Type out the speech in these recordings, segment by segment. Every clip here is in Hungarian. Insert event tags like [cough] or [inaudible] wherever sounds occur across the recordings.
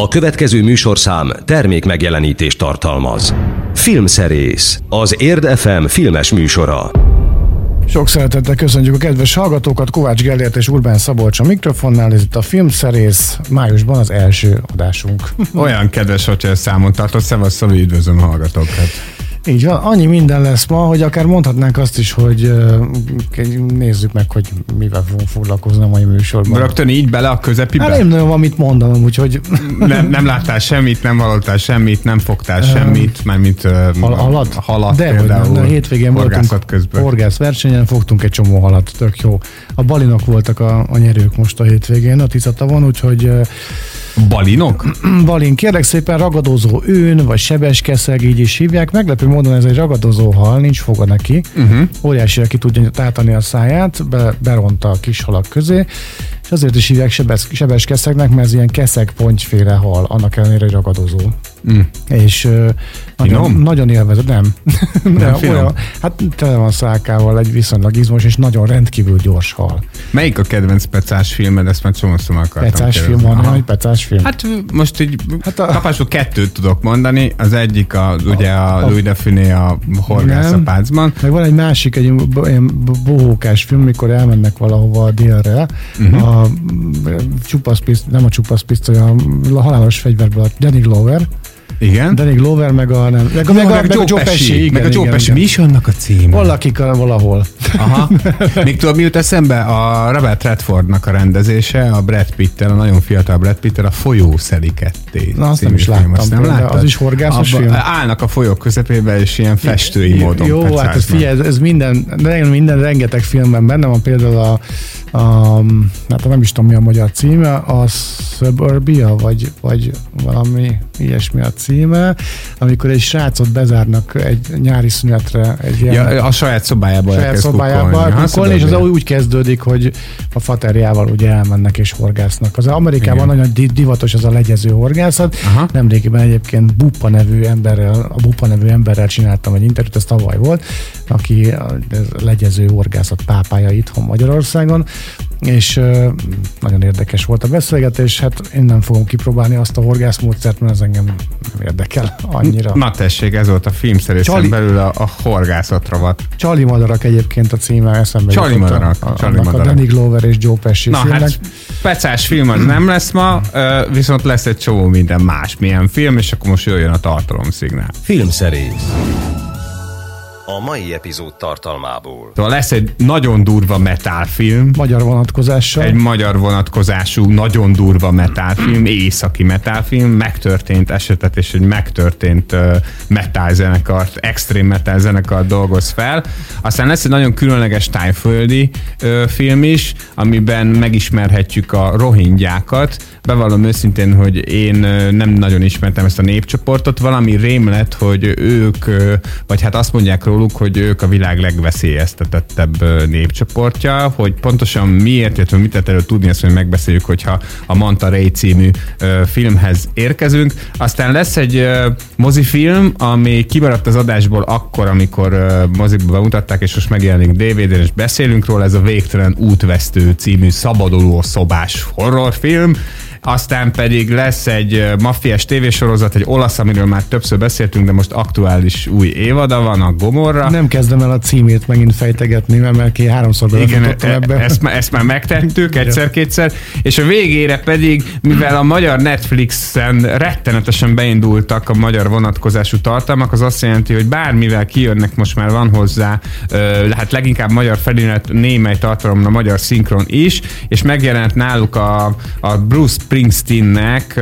A következő műsorszám termék megjelenítést tartalmaz. Filmszerész, az Érd FM filmes műsora. Sok szeretettel köszönjük a kedves hallgatókat, Kovács Gellért és Urbán Szabolcs a mikrofonnál, ez itt a Filmszerész, májusban az első adásunk. Olyan kedves, hogyha ezt számon tartott, szevasz, Szabi, üdvözlöm a hallgatókat. Így van, annyi minden lesz ma, hogy akár mondhatnánk azt is, hogy nézzük meg, hogy mivel fogunk foglalkozni a mai műsorban. Rögtön így bele a közepibe? Hát nem nagyon van mit mondanom, úgyhogy... nem, nem láttál semmit, nem hallottál semmit, nem fogtál semmit, mármint Hal- halat? halat De, például. nem, de hétvégén voltunk közben. horgász versenyen, fogtunk egy csomó halat, tök jó. A balinok voltak a, a nyerők most a hétvégén, a Tiszatavon, úgyhogy Balinok? [clears throat] Balin, kérlek szépen ragadozó őn, vagy sebeskeszeg, így is hívják. Meglepő módon ez egy ragadozó hal, nincs foga neki. Uh-huh. Óriási, ki tudja tátani a száját, be, beronta a kis halak közé, és azért is hívják sebes, sebeskeszegnek, mert ez ilyen keszeg pontyféle hal, annak ellenére, hogy ragadozó. Mm. És uh, nagyon, Finom? nagyon élvezett, nem. Nem [laughs] De finom? hát tele van szálkával, egy viszonylag izmos és nagyon rendkívül gyors hal. Melyik a kedvenc pecás filmed? Ezt már csomószor meg akartam Pecás film van, egy pecás film. Hát most így Hát a- kapásból kettőt tudok mondani. Az egyik a, ugye a, a- a Louis de a horgász a pácban. Meg van egy másik, egy ilyen bo- ilyen bo- bohókás film, mikor elmennek valahova a délre, uh-huh. a mm, csupasz pisztoly, nem a csupasz pisztoly, a, a halálos fegyverből a Danny Glover, Igen? Danny Glover, meg a, nem, meg, a- meg, a, meg, a Joe Pesci, igen, meg a Joe Pesci. Mi is annak a címe? Hol lakik a, valahol. Aha. [laughs] Még tudod, mi jut eszembe? A Robert Redfordnak a rendezése, a Brad Pittel, a nagyon fiatal Brad Pittel, a folyó szeli ketté. Na, azt nem is láttam Azt nem láttad? Az is horgászos Abba film? Állnak a folyók közepébe, és ilyen festői módon Jó, hát ez figyelj, ez, ez minden, de minden rengeteg filmben benne van, például a, a hát nem is tudom mi a magyar címe, a Suburbia, vagy, vagy valami ilyesmi a címe, amikor egy srácot bezárnak egy nyári szünetre, egy ilyen Ja, a saját szobájába saját szobájába kukkolni. Aha, kukkolni, és az úgy kezdődik, hogy a faterjával ugye elmennek és horgásznak. Az Amerikában Igen. nagyon di- divatos ez a legyező horgászat. Aha. Nemrégiben egyébként Bupa nevű emberrel, a Bupa nevű emberrel csináltam egy interjút, ez tavaly volt, aki a ez legyező horgászat pápája itthon Magyarországon, és nagyon érdekes volt a beszélgetés, hát én nem fogom kipróbálni azt a horgászmódszert, mert ez engem nem érdekel [laughs] annyira. Na tessék, ez volt a filmszerészen Csali- belül a, a horgászat rovat. Csali madarak egyébként a címe eszembe Csali jutott a- madarak, a, Csali annak madarak. a Danny Glover és Joe Pesci Na filmnek. hát, pecás film az nem lesz ma, viszont lesz egy csomó minden más milyen film, és akkor most jöjjön a tartalomszignál. Filmszerész. A mai epizód tartalmából. Lesz egy nagyon durva metálfilm, Magyar vonatkozással. egy magyar vonatkozású, nagyon durva metálfilm, északi metálfilm, megtörtént esetet és egy megtörtént uh, metal zenekart, extrém metal zenekart dolgoz fel. Aztán lesz egy nagyon különleges tájföldi uh, film is, amiben megismerhetjük a rohingyákat. Bevallom őszintén, hogy én ö, nem nagyon ismertem ezt a népcsoportot. Valami rém lett, hogy ők, ö, vagy hát azt mondják róluk, hogy ők a világ legveszélyeztetettebb népcsoportja, hogy pontosan miért, illetve mit lehet erről tudni, ezt majd megbeszéljük, hogyha a Manta Ray című filmhez érkezünk. Aztán lesz egy mozifilm, ami kimaradt az adásból akkor, amikor moziba bemutatták, és most megjelenik DVD-n, és beszélünk róla, ez a Végtelen útvesztő című szabaduló szobás horrorfilm, aztán pedig lesz egy maffiás tévésorozat, egy olasz, amiről már többször beszéltünk, de most aktuális új évada van, a Gomorra. Nem kezdem el a címét megint fejtegetni, mert mert ki háromszor Igen, e- ebbe. ezt, már- ezt már megtettük egyszer-kétszer, és a végére pedig, mivel a magyar Netflixen rettenetesen beindultak a magyar vonatkozású tartalmak, az azt jelenti, hogy bármivel kijönnek, most már van hozzá, hát leginkább magyar felirat, némely tartalomra magyar szinkron is, és megjelent náluk a, a Bruce Springsteennek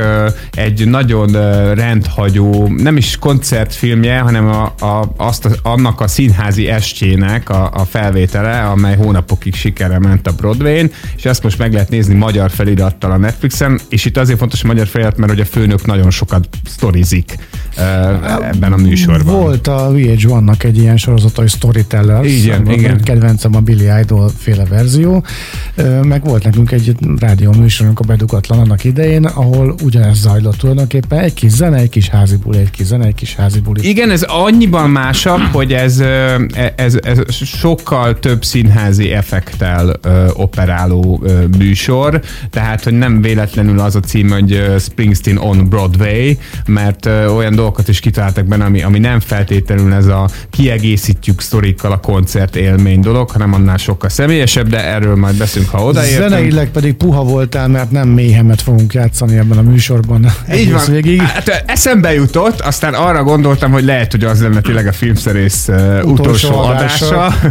egy nagyon rendhagyó, nem is koncertfilmje, hanem a, a, azt a, annak a színházi estjének a, a felvétele, amely hónapokig sikerre ment a Broadway-n, és ezt most meg lehet nézni magyar felirattal a Netflixen, és itt azért fontos a magyar felirat, mert hogy a főnök nagyon sokat sztorizik ebben a műsorban. Volt a VH1-nak egy ilyen sorozat, hogy Storyteller. Igen, igen. Kedvencem a Billy Idol féle verzió. Meg volt nekünk egy rádió műsorunk a Bedugatlan annak annak idején, ahol ugyanez zajlott tulajdonképpen, egy kis zene, egy kis házi buli, egy kis zene, egy kis házi buli. Igen, ez annyiban másabb, hogy ez, ez, ez sokkal több színházi effektel operáló műsor, tehát, hogy nem véletlenül az a cím, hogy Springsteen on Broadway, mert olyan dolgokat is kitaláltak benne, ami, ami nem feltétlenül ez a kiegészítjük sztorikkal a koncert élmény dolog, hanem annál sokkal személyesebb, de erről majd beszélünk, ha odaértünk. Zeneileg pedig puha voltál, mert nem méhemet fogunk játszani ebben a műsorban. Így van. Végig. Hát, eszembe jutott, aztán arra gondoltam, hogy lehet, hogy az lenne tényleg a filmszerész utolsó, utolsó adása. adása.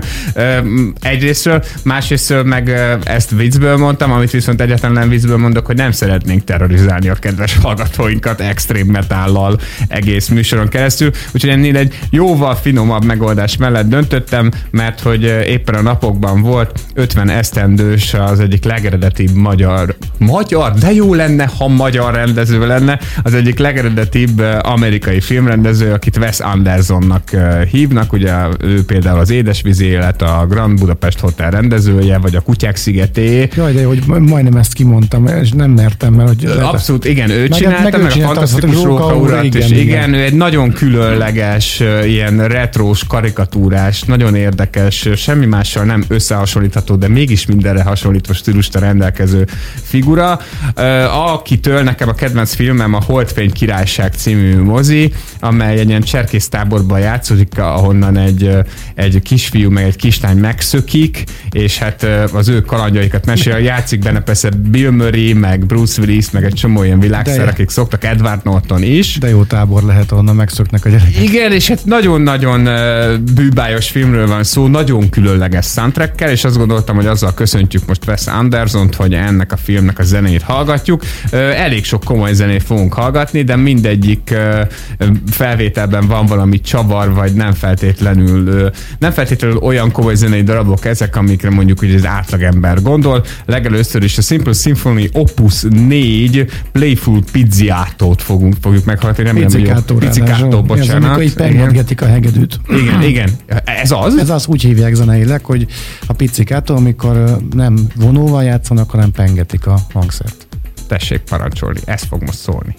Egyrésztről, másrésztről meg ezt viccből mondtam, amit viszont egyáltalán nem viccből mondok, hogy nem szeretnénk terrorizálni a kedves hallgatóinkat extrém metállal egész műsoron keresztül, úgyhogy ennél egy jóval finomabb megoldás mellett döntöttem, mert hogy éppen a napokban volt 50 esztendős az egyik legeredetibb magyar, magyar, de jó lenne, ha magyar rendező lenne, az egyik legeredetibb amerikai filmrendező, akit Wes Andersonnak hívnak, ugye ő például az Édesvízi élet, a Grand Budapest Hotel rendezője, vagy a Kutyák szigeté. Jaj, de hogy majdnem ezt kimondtam, és nem mertem, mert hogy... Abszolút, igen, ő meg, csinálta, meg, meg, meg a Fantasztikus Róka urat, igen, és igen, igen, ő egy nagyon különleges, ilyen retrós, karikatúrás, nagyon érdekes, semmi mással nem összehasonlítható, de mégis mindenre hasonlító stílusra rendelkező figura, akitől nekem a kedvenc filmem a Holdfény Királyság című mozi, amely egy ilyen cserkésztáborban játszódik, ahonnan egy, egy kisfiú meg egy kislány megszökik, és hát az ő kalandjaikat mesél, játszik benne persze Bill Murray, meg Bruce Willis, meg egy csomó ilyen világszer, akik szoktak, Edward Norton is. De jó tábor lehet, onnan megszöknek a gyerekek. Igen, és hát nagyon-nagyon bűbájos filmről van szó, nagyon különleges soundtrackkel, és azt gondoltam, hogy azzal köszöntjük most Wes Anderson-t, hogy ennek a filmnek a zenét hallgatjuk. Elég sok komoly zenét fogunk hallgatni, de mindegyik felvételben van valami csavar, vagy nem feltétlenül, nem feltétlenül olyan komoly zenei darabok ezek, amikre mondjuk hogy az átlagember gondol. Legelőször is a Simple Symphony Opus 4 Playful Pizziátót fogunk, fogjuk meghallgatni. Nem Pizzicátó, Pizzicátó, bocsánat. Ez amikor így a hegedűt. Igen, igen. Ez az? Ez az, úgy hívják zeneileg, hogy a pizzikátó, amikor nem vonóval játszanak, hanem pengetik a hangszert. Tessék parancsolni, ez fog most szólni.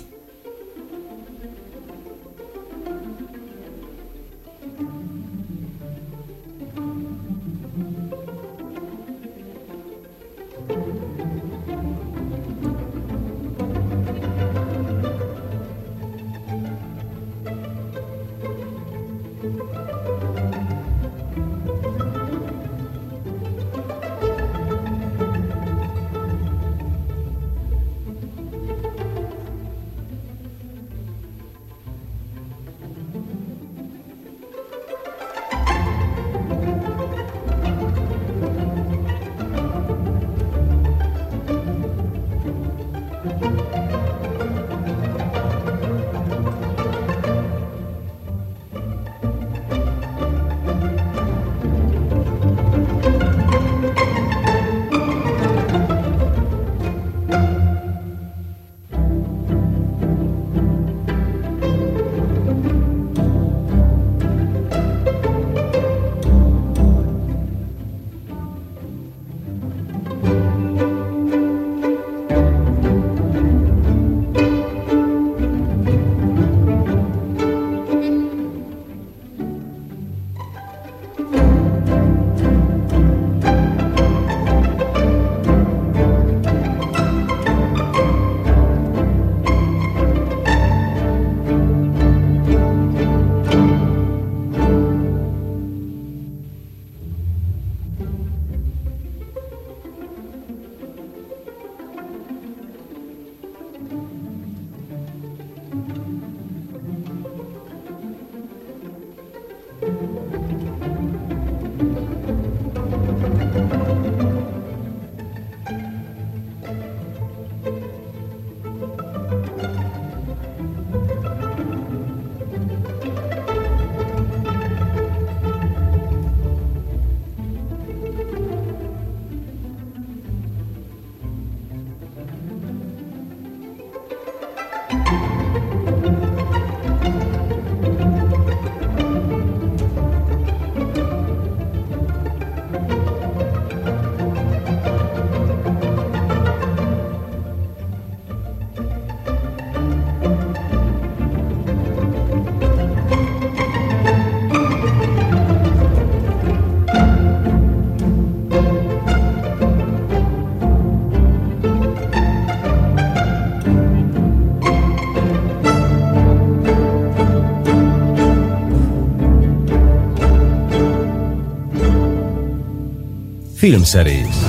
Filmszerész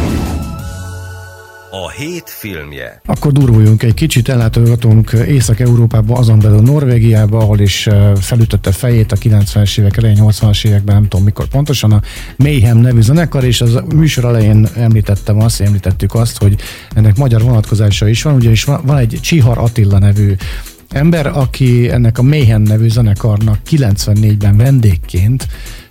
a hét filmje. Akkor durvuljunk egy kicsit, ellátogatunk Észak-Európába, azon belül Norvégiába, ahol is felütötte fejét a 90-es évek elején, 80-as években, nem tudom mikor pontosan, a Mayhem nevű zenekar, és az műsor elején említettem azt, említettük azt, hogy ennek magyar vonatkozása is van, ugyanis van, van egy Csihar Attila nevű ember, aki ennek a Mayhem nevű zenekarnak 94-ben vendégként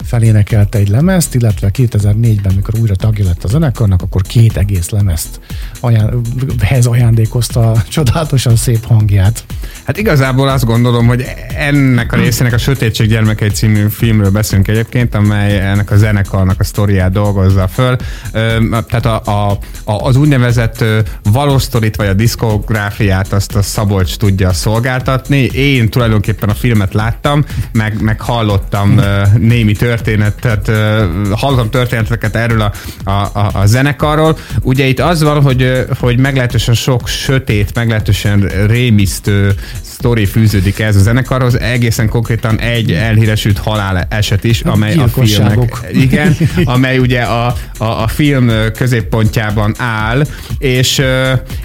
felénekelte egy lemezt, illetve 2004-ben, mikor újra tagja lett a zenekarnak, akkor két egész lemezt aján, hez ajándékozta a csodálatosan szép hangját. Hát igazából azt gondolom, hogy ennek a részének a Sötétség gyermekei című filmről beszélünk egyébként, amely ennek a zenekarnak a sztoriát dolgozza föl. Tehát a, a, a, az úgynevezett valós sztorit, vagy a diszkográfiát azt a Szabolcs tudja szolgáltatni. Én tulajdonképpen a filmet láttam, meg, meg hallottam némi történetet, hallottam történeteket erről a, a, a, a zenekarról. Ugye itt az van, hogy, hogy meglehetősen sok sötét, meglehetősen rémisztő sztori fűződik ez a zenekarhoz, egészen konkrétan egy elhíresült halál eset is, amely a filmnek, igen, [laughs] amely ugye a, a, a film középpontjában áll, és,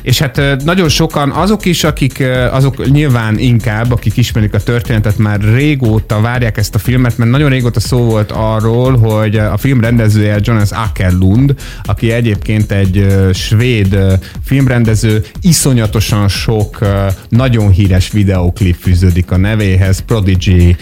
és hát nagyon sokan, azok is, akik, azok nyilván inkább, akik ismerik a történetet, már régóta várják ezt a filmet, mert nagyon régóta szó volt arról, hogy a film rendezője Jonas Ackerlund, aki egyébként egy svéd filmrendező, iszonyatosan sok nagyon híres videóklip fűződik a nevéhez, Prodigy,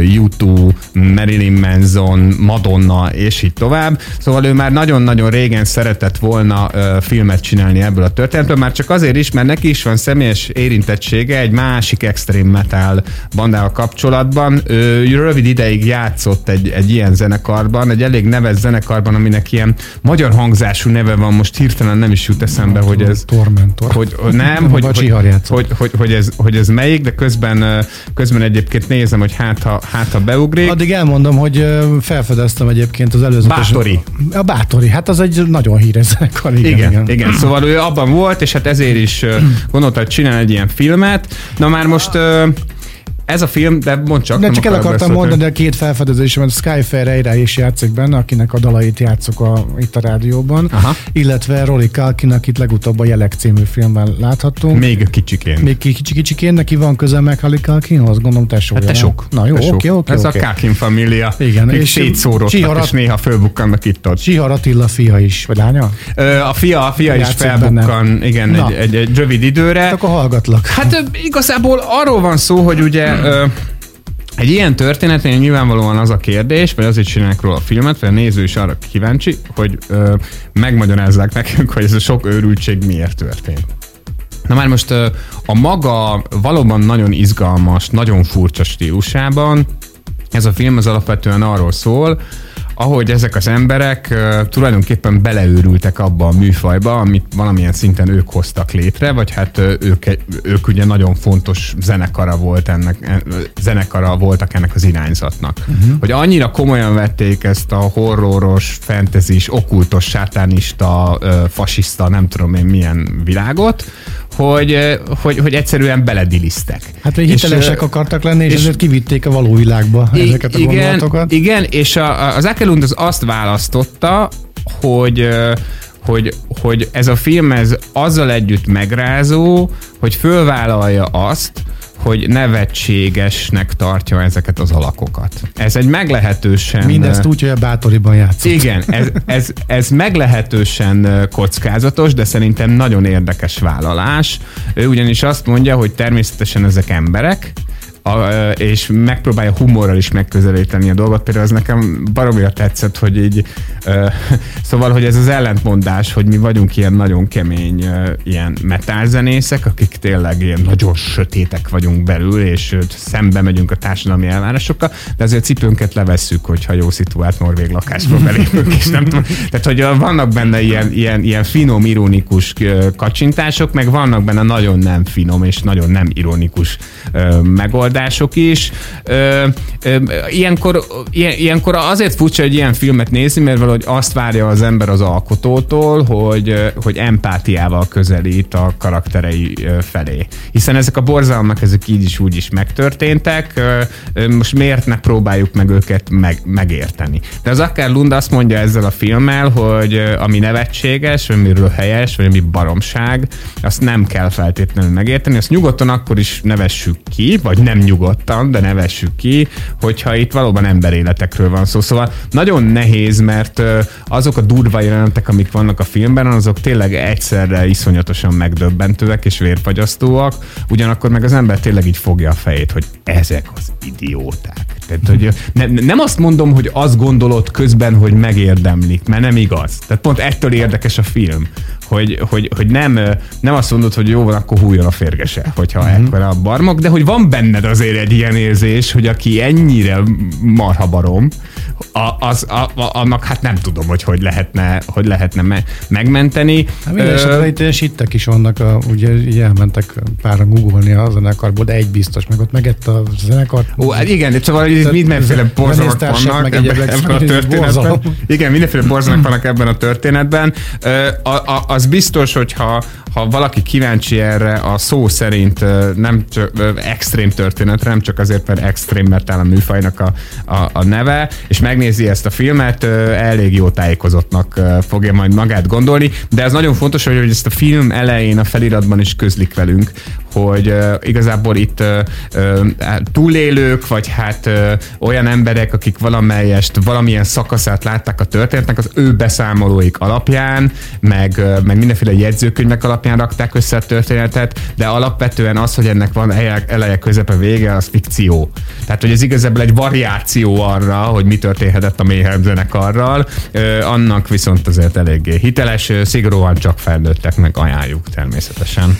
U2, Marilyn Manson, Madonna, és így tovább. Szóval ő már nagyon-nagyon régen szeretett volna filmet csinálni ebből a történetből, már csak azért is, mert neki is van személyes érintettsége egy másik extrém metal bandával kapcsolatban. Ő rövid ideig játszott egy, egy ilyen zenekarban, egy elég neves zenekarban, aminek ilyen magyar hangzású neve van, most hirtelen nem is jut eszembe, hogy ez... Tormentor. Hogy, nem, hogy, hogy, hogy, hogy, hogy, ez, hogy ez melyik, de közben, közben egyébként nézem, hogy hát ha, hát ha beugrik. Addig elmondom, hogy felfedeztem egyébként az előző. Bátori. A Bátori, hát az egy nagyon híres zenekar. Igen, igen, igen. igen. [clears throat] Szóval ő abban volt, és hát ezért is gondolta, hogy csinál egy ilyen filmet. Na már most ez a film, de mond csak. De csak el akartam mondani, de két felfedezés van. Sky Ferreira is játszik benne, akinek a dalait játszok a, itt a rádióban. Aha. Illetve Rolly Kalkin, akit legutóbb a Jelek című filmben láthattunk. Még kicsikén. Még kicsi kicsikén, neki van köze meg Rolly Kalkinhoz, gondolom te Hát te sok. Na jó, oké, oké. Ez okay. a Kalkin família. Igen. És szétszóródtak, Csiharat... és néha fölbukkannak itt ott. Csihar Attila fia is, vagy lánya? Ö, a fia, a fia is felbukkan, benne. igen, egy, egy, egy, rövid időre. Hát akkor hallgatlak. Hát igazából arról van szó, hogy ugye egy ilyen történetnél nyilvánvalóan az a kérdés, vagy azért csinálják róla a filmet, vagy a néző is arra kíváncsi, hogy ö, megmagyarázzák nekünk, hogy ez a sok őrültség miért történt. Na már most ö, a maga valóban nagyon izgalmas, nagyon furcsa stílusában ez a film az alapvetően arról szól, ahogy ezek az emberek uh, tulajdonképpen beleőrültek abba a műfajba, amit valamilyen szinten ők hoztak létre, vagy hát uh, ők, ők ugye nagyon fontos zenekara volt ennek, zenekara voltak ennek az irányzatnak. Uh-huh. Hogy annyira komolyan vették ezt a horroros, fentezis, okkultos, sátánista, uh, fasiszta, nem tudom én milyen világot, hogy, hogy, hogy egyszerűen beledilisztek. Hát, hogy hitelesek és, akartak lenni, és, és ezért kivitték a való világba ezeket a igen, gondolatokat. Igen, és a, az Akelund az azt választotta, hogy hogy, hogy ez a film ez azzal együtt megrázó, hogy fölvállalja azt, hogy nevetségesnek tartja ezeket az alakokat. Ez egy meglehetősen... Mindezt úgy, hogy a bátoriban játszott. Igen, ez, ez, ez meglehetősen kockázatos, de szerintem nagyon érdekes vállalás. Ő ugyanis azt mondja, hogy természetesen ezek emberek, a, és megpróbálja humorral is megközelíteni a dolgot. Például az nekem baromira tetszett, hogy így, uh, [laughs] szóval, hogy ez az ellentmondás, hogy mi vagyunk ilyen nagyon kemény uh, ilyen metálzenészek, akik tényleg ilyen nagyon sötétek vagyunk belül, és uh, szembe megyünk a társadalmi elvárásokkal, de azért cipőnket levesszük, hogyha jó szituált norvég lakásba belépünk, és nem tudom. Tehát, hogy vannak benne ilyen, ilyen, ilyen finom, ironikus kacsintások, meg vannak benne nagyon nem finom és nagyon nem ironikus uh, megoldások, megoldások is. Ö, ö, ilyenkor, ilyen, ilyenkor azért furcsa egy ilyen filmet nézni, mert valahogy hogy azt várja az ember az alkotótól, hogy, hogy empátiával közelít a karakterei felé. Hiszen ezek a borzalmak, ezek így is úgy is megtörténtek, most miért ne próbáljuk meg őket meg, megérteni. De az akár Lund azt mondja ezzel a filmmel, hogy ami nevetséges, amiről helyes, vagy ami baromság, azt nem kell feltétlenül megérteni, azt nyugodtan akkor is nevessük ki, vagy nem nyugodtan, de nevessük ki, hogyha itt valóban emberéletekről van szó. Szóval nagyon nehéz, mert azok a durva jelenetek, amik vannak a filmben, azok tényleg egyszerre iszonyatosan megdöbbentőek és vérfagyasztóak, ugyanakkor meg az ember tényleg így fogja a fejét, hogy ezek az idióták. Tehát, hogy ne, nem azt mondom, hogy azt gondolod közben, hogy megérdemlik, mert nem igaz. Tehát pont ettől érdekes a film, hogy, hogy, hogy nem, nem azt mondod, hogy jó van, akkor hújjon a férgese, hogyha mm-hmm. ekkora a barmok, de hogy van benned azért egy ilyen érzés, hogy aki ennyire marha barom, a, az, a, a, annak hát nem tudom, hogy hogy lehetne, hogy lehetne me, megmenteni. Hát minden itt ilyen sittek is vannak, a, ugye így elmentek pára googolni a zenekarból, de egy biztos, meg ott megett a zenekar. Ó, hát igen, szóval mindenféle [laughs] borzalmak vannak meg ebben, ebben a történetben. Igen, mindenféle [laughs] borzalmak vannak ebben a történetben. A, a, az biztos, hogyha ha valaki kíváncsi erre a szó szerint nem csak extrém történetre, nem csak azért, mert extrém metal a műfajnak a, a, a neve, és megnézi ezt a filmet, elég jó tájékozottnak fogja majd magát gondolni, de ez nagyon fontos, hogy ezt a film elején a feliratban is közlik velünk, hogy uh, igazából itt uh, uh, túlélők, vagy hát uh, olyan emberek, akik valamelyest, valamilyen szakaszát látták a történetnek, az ő beszámolóik alapján, meg, uh, meg mindenféle jegyzőkönyvek alapján rakták össze a történetet, de alapvetően az, hogy ennek van eleje, közepe, vége, az fikció. Tehát, hogy ez igazából egy variáció arra, hogy mi történhetett a Mayhem zenekarral, uh, annak viszont azért eléggé hiteles, szigorúan csak felnőtteknek ajánljuk természetesen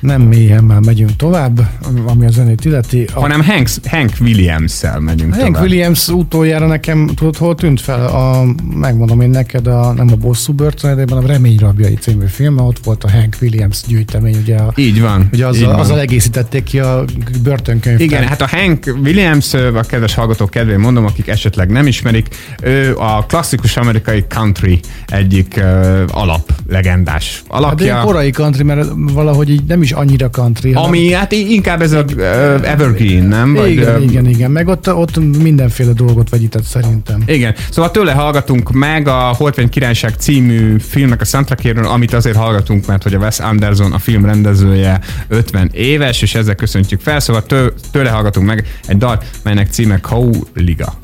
nem mélyen már megyünk tovább, ami a zenét illeti. A... Hanem Hank, Hank Williams-szel megyünk Hank tovább. Williams utoljára nekem, tudod, hol tűnt fel? A, megmondom én neked, a, nem a bosszú börtönedében, a Remény rabjai című film, ott volt a Hank Williams gyűjtemény, ugye a, így van. Ugye azzal, így van. azzal egészítették ki a börtönkönyvtár. Igen, hát a Hank Williams, a kedves hallgatók kedvén mondom, akik esetleg nem ismerik, ő a klasszikus amerikai country egyik uh, alap legendás alapja. Hát de korai country, mert valahogy így nem is is annyira country. Ami hanem... hát inkább ez a uh, evergreen, nem? Vagy, igen, igen, igen. Meg ott, ott mindenféle dolgot vegyített szerintem. Igen. Szóval tőle hallgatunk meg a Holtvény Királyság című filmnek a soundtrackéről, amit azért hallgatunk, mert hogy a Wes Anderson, a film rendezője 50 éves, és ezzel köszöntjük fel. Szóval tő, tőle hallgatunk meg egy dal, melynek címe Kau Liga.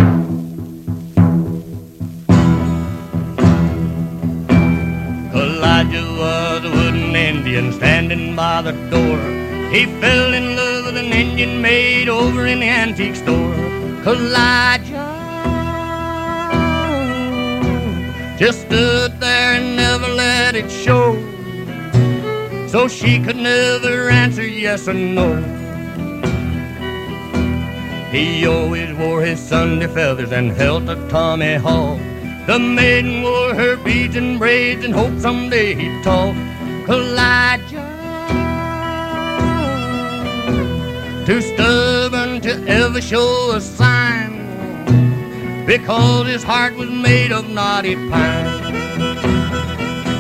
Indian standing by the door. He fell in love with an Indian maid over in the antique store. Elijah just stood there and never let it show. So she could never answer yes or no. He always wore his Sunday feathers and held a Tommy Hawk. The maiden wore her beads and braids and hoped someday he'd talk. Elijah. Too stubborn to ever show a sign because his heart was made of knotty pine.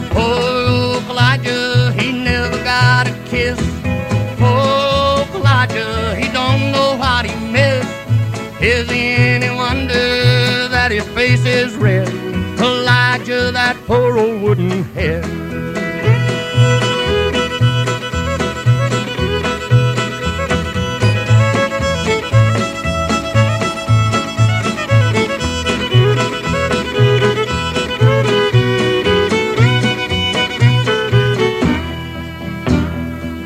Poor Elijah, he never got a kiss. Poor Elijah, he don't know what he missed. Is he any wonder his face is red? Elijah, that poor old wooden head.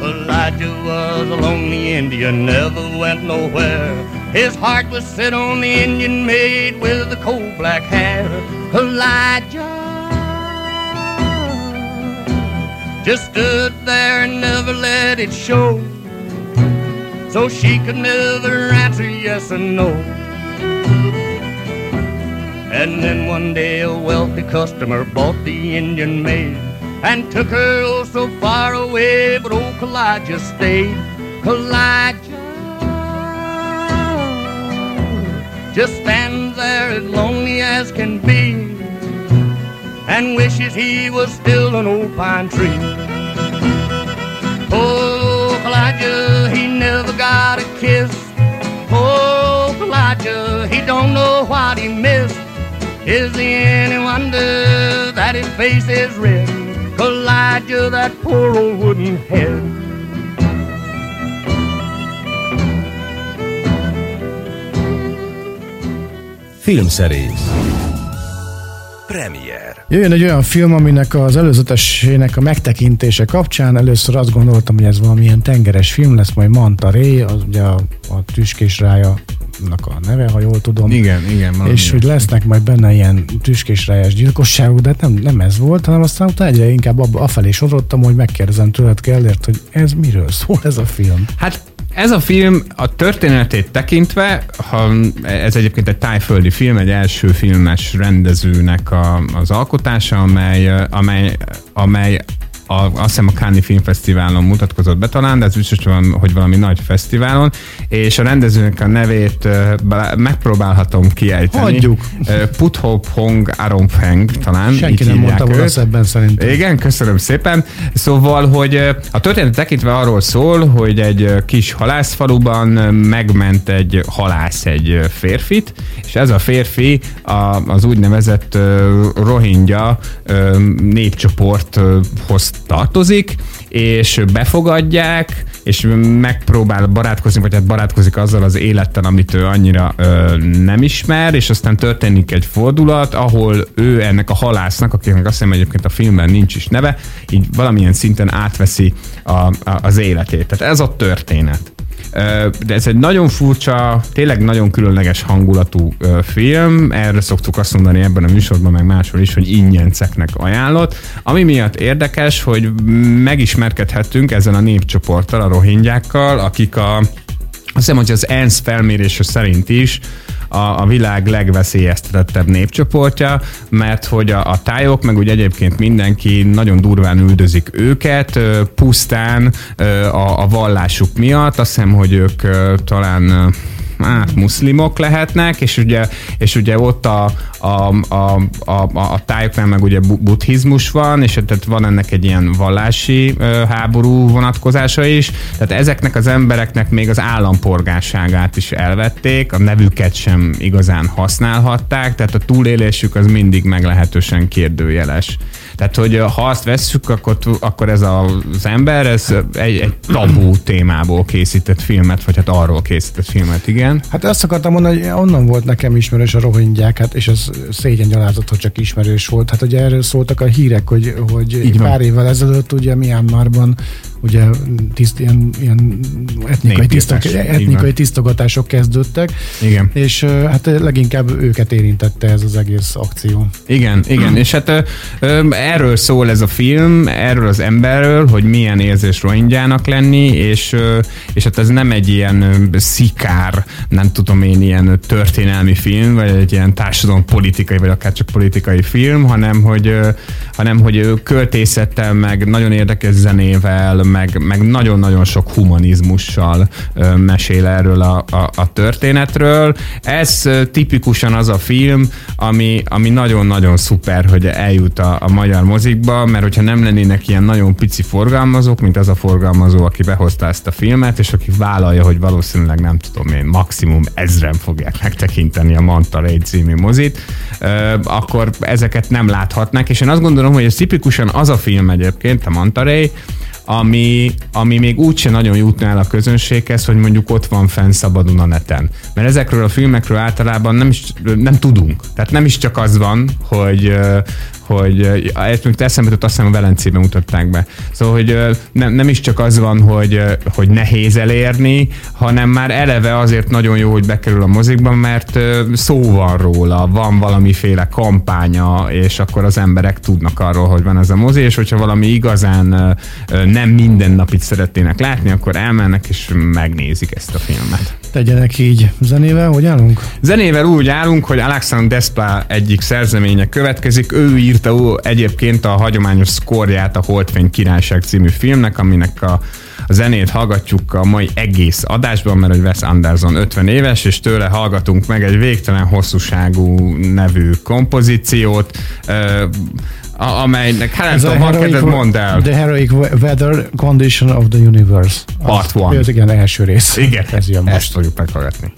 Elijah was a lonely Indian never went nowhere. His heart was set on the Indian maid with the coal black hair. Elijah just stood there and never let it show. So she could never answer yes or no. And then one day a wealthy customer bought the Indian maid and took her oh so far away, but old Elijah stayed. Elijah just stands there as lonely as can be. and wishes he was still an old pine tree. Oh, Elijah, he never got a kiss. Oh, Elijah, he don't know what he missed. Is he any wonder that his face is red? Elijah, that poor old wooden head. Filmszerész Premier Jöjjön egy olyan film, aminek az előzetesének a megtekintése kapcsán először azt gondoltam, hogy ez valamilyen tengeres film lesz, majd Manta Ray, az ugye a, a tüskés rája a neve, ha jól tudom. Igen, igen. És hogy lesznek majd benne ilyen tüskésrájás gyilkosságok, de hát nem, nem ez volt, hanem aztán utána egyre inkább abba, afelé sodrottam, hogy megkérdezem tőled Kellért, hogy ez miről szól ez a film. Hát ez a film a történetét tekintve, ha ez egyébként egy tájföldi film, egy első filmes rendezőnek a, az alkotása, amely, amely, amely a, azt hiszem a Cannes Filmfesztiválon mutatkozott be talán, de ez biztos, hogy valami nagy fesztiválon, és a rendezőnek a nevét megpróbálhatom kiejteni. Hagyjuk. Puthop Hong Aromfeng talán. Senki nem mondta volna ebben szerintem. Igen, köszönöm szépen. Szóval, hogy a történet tekintve arról szól, hogy egy kis halászfaluban megment egy halász egy férfit, és ez a férfi az úgynevezett rohingya népcsoporthoz tartozik, és befogadják, és megpróbál barátkozni, vagy hát barátkozik azzal az élettel, amit ő annyira ö, nem ismer, és aztán történik egy fordulat, ahol ő ennek a halásznak, akinek azt hiszem egyébként a filmben nincs is neve, így valamilyen szinten átveszi a, a, az életét. Tehát ez a történet. De ez egy nagyon furcsa, tényleg nagyon különleges hangulatú film. Erre szoktuk azt mondani ebben a műsorban, meg máshol is, hogy ingyenceknek ajánlott. Ami miatt érdekes, hogy megismerkedhettünk ezen a népcsoporttal, a rohingyákkal, akik a hiszem, hogy az ENSZ felmérése szerint is a, a világ legveszélyeztetettebb népcsoportja, mert hogy a, a tájok, meg úgy egyébként mindenki nagyon durván üldözik őket, pusztán a, a vallásuk miatt. Azt hiszem, hogy ők talán hát muszlimok lehetnek, és ugye, és ugye ott a, a, a, a, a tájoknál meg ugye buddhizmus van, és tehát van ennek egy ilyen vallási háború vonatkozása is, tehát ezeknek az embereknek még az állampolgárságát is elvették, a nevüket sem igazán használhatták, tehát a túlélésük az mindig meglehetősen kérdőjeles. Tehát, hogy ha azt vesszük, akkor, akkor ez az ember, ez egy, egy tabú témából készített filmet, vagy hát arról készített filmet, igen. Hát azt akartam mondani, hogy onnan volt nekem ismerős a rohingyák, hát és ez szégyen gyalázat, hogy csak ismerős volt. Hát ugye erről szóltak a hírek, hogy, hogy Így pár évvel ezelőtt ugye Myanmarban ugye tiszt, ilyen, ilyen etnikai, tisztok, etnikai tisztogatások kezdődtek. Igen. És hát leginkább őket érintette ez az egész akció. Igen, igen, és hát erről szól ez a film, erről az emberről, hogy milyen érzés rohingyának lenni, és, és hát ez nem egy ilyen szikár, nem tudom én, ilyen történelmi film, vagy egy ilyen társadalom politikai, vagy akár csak politikai film, hanem hogy, hanem hogy költészettel, meg nagyon érdekes zenével, meg, meg nagyon-nagyon sok humanizmussal mesél erről a, a, a történetről. Ez tipikusan az a film, ami, ami nagyon-nagyon szuper, hogy eljut a, a magyar mozikba, mert hogyha nem lennének ilyen nagyon pici forgalmazók, mint az a forgalmazó, aki behozta ezt a filmet, és aki vállalja, hogy valószínűleg nem tudom én, maximum ezren fogják megtekinteni a Manta Ray című mozit, akkor ezeket nem láthatnak, és én azt gondolom, hogy ez tipikusan az a film egyébként, a Manta ami, ami még úgyse nagyon jutna el a közönséghez, hogy mondjuk ott van fenn szabadon a neten. Mert ezekről a filmekről általában nem, is, nem tudunk. Tehát nem is csak az van, hogy, hogy ezt még eszembe jutott, azt hiszem a Velencében mutatták be. Szóval, hogy nem, nem is csak az van, hogy, hogy nehéz elérni, hanem már eleve azért nagyon jó, hogy bekerül a mozikban, mert szó van róla, van valamiféle kampánya, és akkor az emberek tudnak arról, hogy van ez a mozi, és hogyha valami igazán nem mindennapit szeretnének látni, akkor elmennek és megnézik ezt a filmet. Tegyenek így. Zenével hogy állunk? Zenével úgy állunk, hogy Alexandre Desplat egyik szerzeménye következik. Ő írta egyébként a hagyományos szkorját a Holdfény Királyság című filmnek, aminek a A zenét hallgatjuk a mai egész adásban, mert hogy Wes Anderson 50 éves, és tőle hallgatunk meg egy végtelen hosszúságú nevű kompozíciót, a, amelynek, hát nem tudom, kedved, mondd el. The Heroic Weather Condition of the Universe. Part 1. Ez igen, első rész. Igen, ez jön most. ezt fogjuk meghallgatni.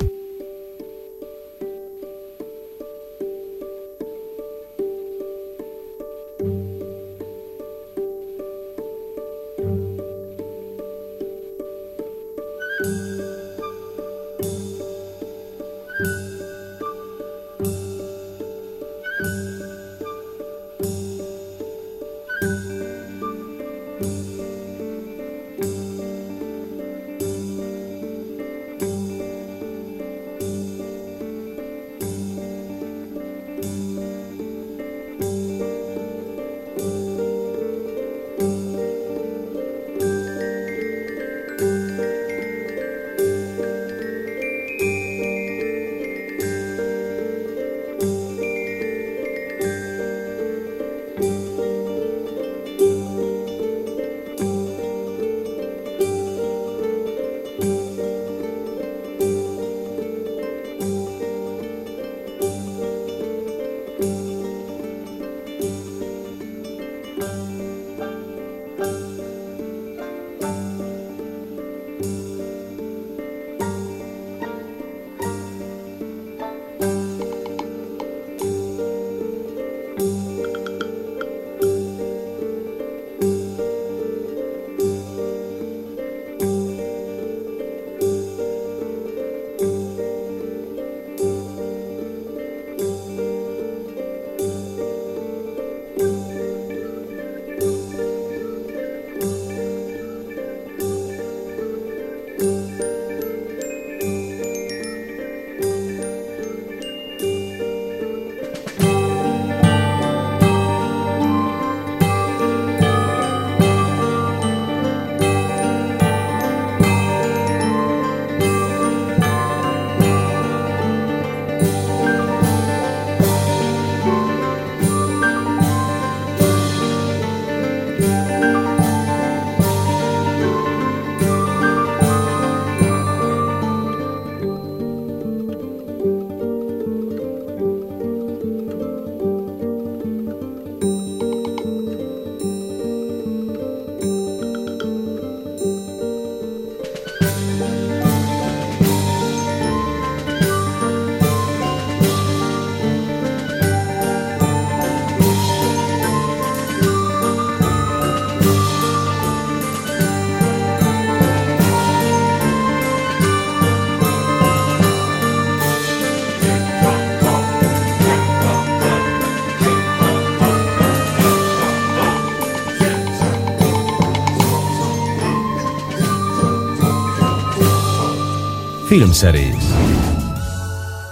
Filmszerész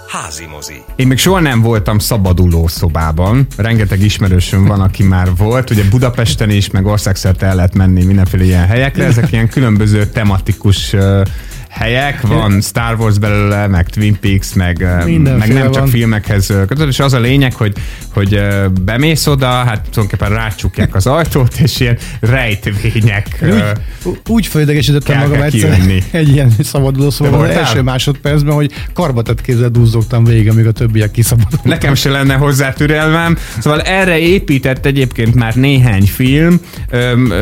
Házi mozi. Én még soha nem voltam szabaduló szobában. Rengeteg ismerősöm van, aki már volt. Ugye Budapesten is, meg országszerte el lehet menni mindenféle ilyen helyekre. Ezek ilyen különböző tematikus helyek, van Star Wars belőle, meg Twin Peaks, meg, meg nem csak van. filmekhez kötött, és az a lényeg, hogy, hogy bemész oda, hát tulajdonképpen rácsukják az ajtót, és ilyen rejtvények. Úgy, úgy földegésítettem magam egyszer [laughs] egy ilyen szabaduló szóval az első másodpercben, hogy karbatet kézzel duzzogtam végig, amíg a többiek kiszabadultak. Nekem se lenne hozzá türelmem. Szóval erre épített egyébként már néhány film,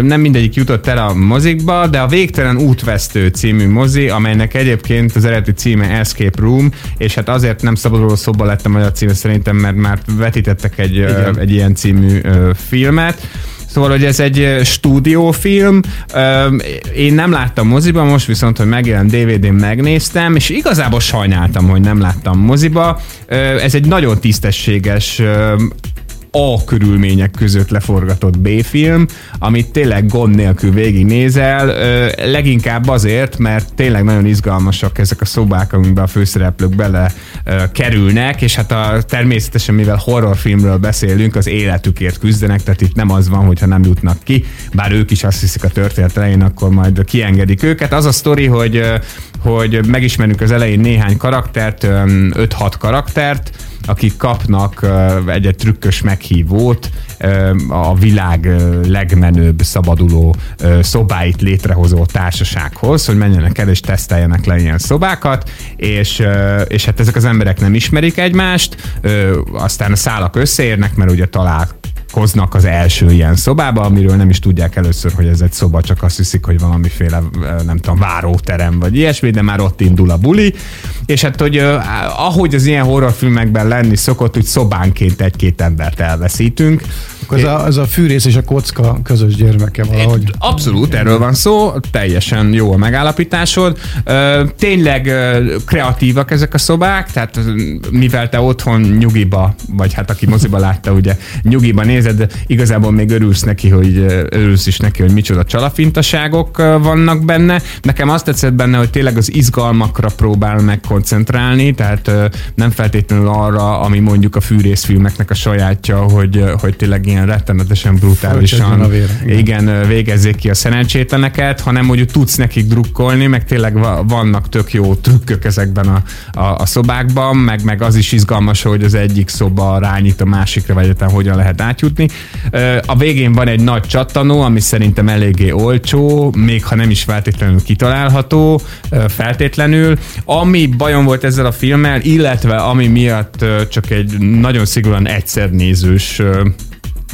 nem mindegyik jutott el a mozikba, de a Végtelen útvesztő című mozi, amelynek egyébként az eredeti címe Escape Room, és hát azért nem szabaduló szóba lett a magyar címe szerintem, mert már vetítettek egy, egy ilyen című filmet. Szóval, hogy ez egy stúdiófilm, én nem láttam moziba, most viszont, hogy megjelent DVD-n megnéztem, és igazából sajnáltam, hogy nem láttam moziba. Ez egy nagyon tisztességes a körülmények között leforgatott B-film, amit tényleg gond nélkül végignézel, leginkább azért, mert tényleg nagyon izgalmasak ezek a szobák, amiben a főszereplők bele kerülnek, és hát a, természetesen, mivel horrorfilmről beszélünk, az életükért küzdenek, tehát itt nem az van, hogyha nem jutnak ki, bár ők is azt hiszik a történet elején, akkor majd kiengedik őket. Az a sztori, hogy, hogy megismerjük az elején néhány karaktert, 5-6 karaktert, akik kapnak egy, egy trükkös meghívót a világ legmenőbb szabaduló szobáit létrehozó társasághoz, hogy menjenek el és teszteljenek le ilyen szobákat, és, és hát ezek az emberek nem ismerik egymást, aztán a szálak összeérnek, mert ugye talál koznak az első ilyen szobába, amiről nem is tudják először, hogy ez egy szoba, csak azt hiszik, hogy valamiféle, nem tudom, váróterem vagy ilyesmi, de már ott indul a buli. És hát, hogy ahogy az ilyen horrorfilmekben lenni szokott, úgy szobánként egy-két embert elveszítünk. Ez a, ez a fűrész és a kocka közös gyermeke valahogy. Abszolút, erről van szó, teljesen jó a megállapításod. Tényleg kreatívak ezek a szobák, tehát mivel te otthon nyugiba, vagy hát aki moziba látta, ugye nyugiba nézed, igazából még örülsz neki, hogy örülsz is neki, hogy micsoda csalafintaságok vannak benne. Nekem azt tetszett benne, hogy tényleg az izgalmakra próbál meg koncentrálni, tehát nem feltétlenül arra, ami mondjuk a fűrészfilmeknek a sajátja, hogy, hogy tényleg ilyen rettenetesen brutálisan igen, végezzék ki a szerencsétleneket, hanem hogy tudsz nekik drukkolni, meg tényleg vannak tök jó trükkök ezekben a, a, a szobákban, meg, meg az is izgalmas, hogy az egyik szoba rányít a másikra, vagy egyáltalán hogyan lehet átjutni. A végén van egy nagy csattanó, ami szerintem eléggé olcsó, még ha nem is feltétlenül kitalálható, feltétlenül. Ami bajom volt ezzel a filmmel, illetve ami miatt csak egy nagyon szigorúan egyszer nézős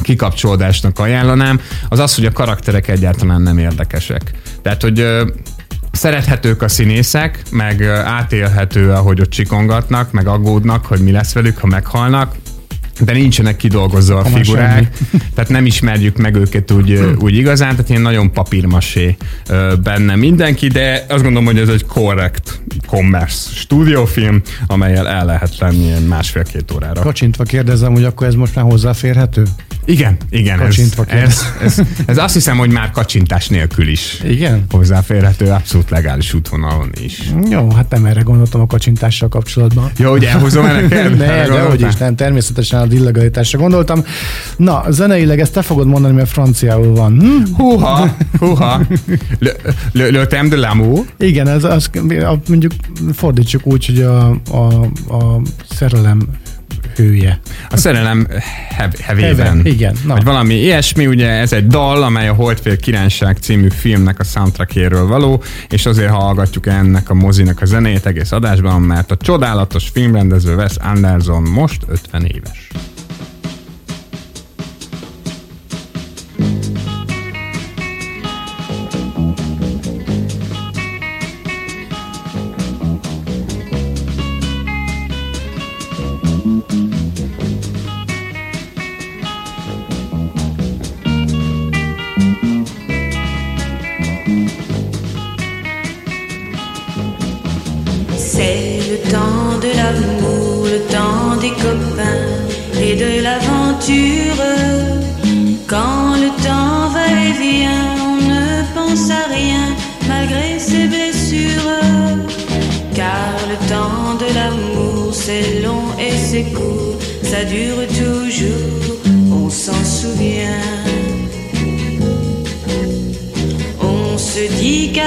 kikapcsolódásnak ajánlanám, az az, hogy a karakterek egyáltalán nem érdekesek. Tehát, hogy szerethetők a színészek, meg átélhető, ahogy ott csikongatnak, meg aggódnak, hogy mi lesz velük, ha meghalnak, de nincsenek kidolgozva a figurák, [laughs] tehát nem ismerjük meg őket úgy, úgy igazán, tehát ilyen nagyon papírmasé benne mindenki, de azt gondolom, hogy ez egy korrekt commerce stúdiófilm, amelyel el lehet lenni másfél-két órára. Kacsintva kérdezem, hogy akkor ez most már hozzáférhető? Igen, igen, ez, Kacsintva ez, ez, ez, azt hiszem, hogy már kacsintás nélkül is Igen? hozzáférhető, abszolút legális útvonalon is. Jó, hát nem erre gondoltam a kacsintással kapcsolatban. Jó, hogy elhozom el neked? [laughs] Ne, de hogy is nem, természetesen az illegalitásra gondoltam. Na, zeneileg ezt te fogod mondani, mert franciául van. Hm? Húha, húha. Le, le, le de l'amour. Igen, ez az, a- mondjuk fordítsuk úgy, hogy a, a, a szerelem hője. A szerelem hev, hevében. Igen, na. Vagy valami ilyesmi, ugye ez egy dal, amely a Holdfél Királyság című filmnek a soundtrackéről való, és azért hallgatjuk ennek a mozinak a zenét egész adásban, mert a csodálatos filmrendező Wes Anderson most 50 éves.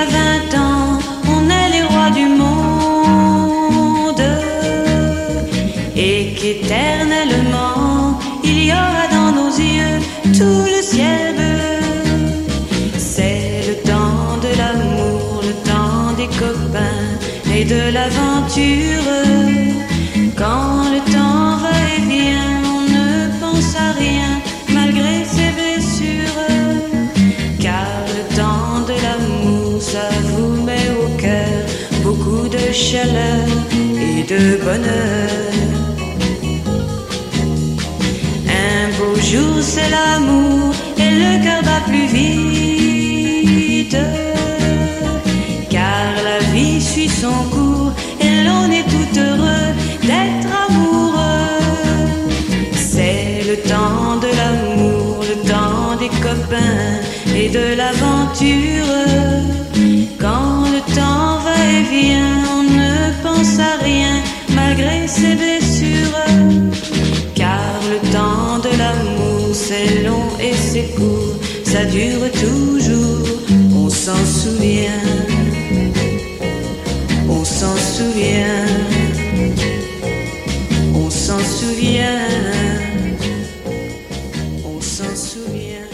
20 ans, on est les rois du monde et qu'éternellement, il y aura dans nos yeux tout le ciel bleu. C'est le temps de l'amour, le temps des copains et de l'aventure. Et de bonheur. Un beau jour, c'est l'amour et le cœur bat plus vite. Car la vie suit son cours et l'on est tout heureux d'être amoureux. C'est le temps de l'amour, le temps des copains et de l'aventure. Quand le temps va et vient, à rien malgré ses blessures. Car le temps de l'amour, c'est long et c'est court, ça dure toujours, on s'en souvient. On s'en souvient. On s'en souvient. On s'en souvient.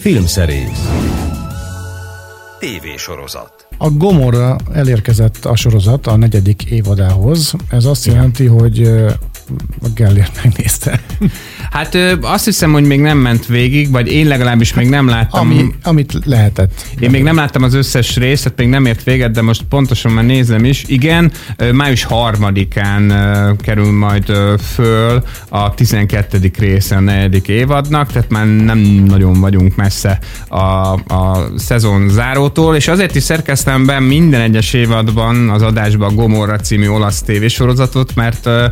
Film Series. Sorozat A Gomorra elérkezett a sorozat a negyedik évadához. Ez azt jelenti, hogy a Gellért megnézte. Hát ö, azt hiszem, hogy még nem ment végig, vagy én legalábbis még nem láttam. Ami, amit lehetett. Én még nem láttam az összes részt, még nem ért véget, de most pontosan már nézem is. Igen, május harmadikán kerül majd föl a 12. része a negyedik évadnak, tehát már nem nagyon vagyunk messze a, a szezon zárótól, és azért is szerkeztem be minden egyes évadban az adásban a Gomorra című olasz tévésorozatot, mert ö,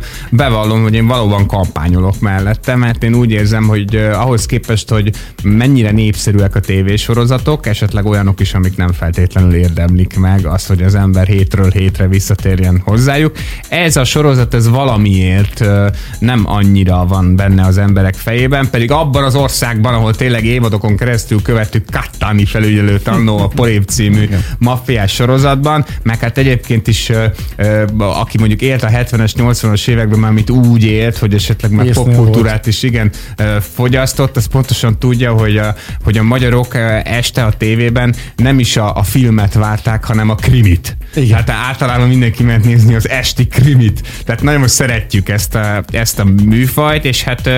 bevallom, hogy én valóban kampányolok mellette, mert én úgy érzem, hogy ahhoz képest, hogy mennyire népszerűek a tévésorozatok, esetleg olyanok is, amik nem feltétlenül érdemlik meg azt, hogy az ember hétről hétre visszatérjen hozzájuk. Ez a sorozat, ez valamiért nem annyira van benne az emberek fejében, pedig abban az országban, ahol tényleg évadokon keresztül követtük Kattani felügyelőt annó a Porév című maffiás sorozatban, meg hát egyébként is, aki mondjuk élt a 70-es, 80-as években, már amit úgy élt, hogy esetleg már popkultúrát is igen fogyasztott, az pontosan tudja, hogy a, hogy a magyarok este a tévében nem is a, a filmet várták, hanem a krimit. Igen. Tehát általában mindenki ment nézni az esti krimit. Tehát nagyon szeretjük ezt a, ezt a műfajt, és hát